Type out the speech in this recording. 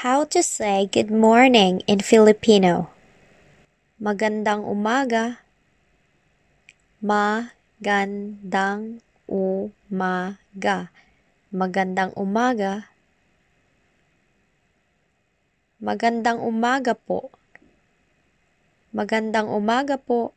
How to say good morning in Filipino. Magandang umaga. Magandang umaga. Magandang umaga. Magandang umaga po. Magandang umaga po.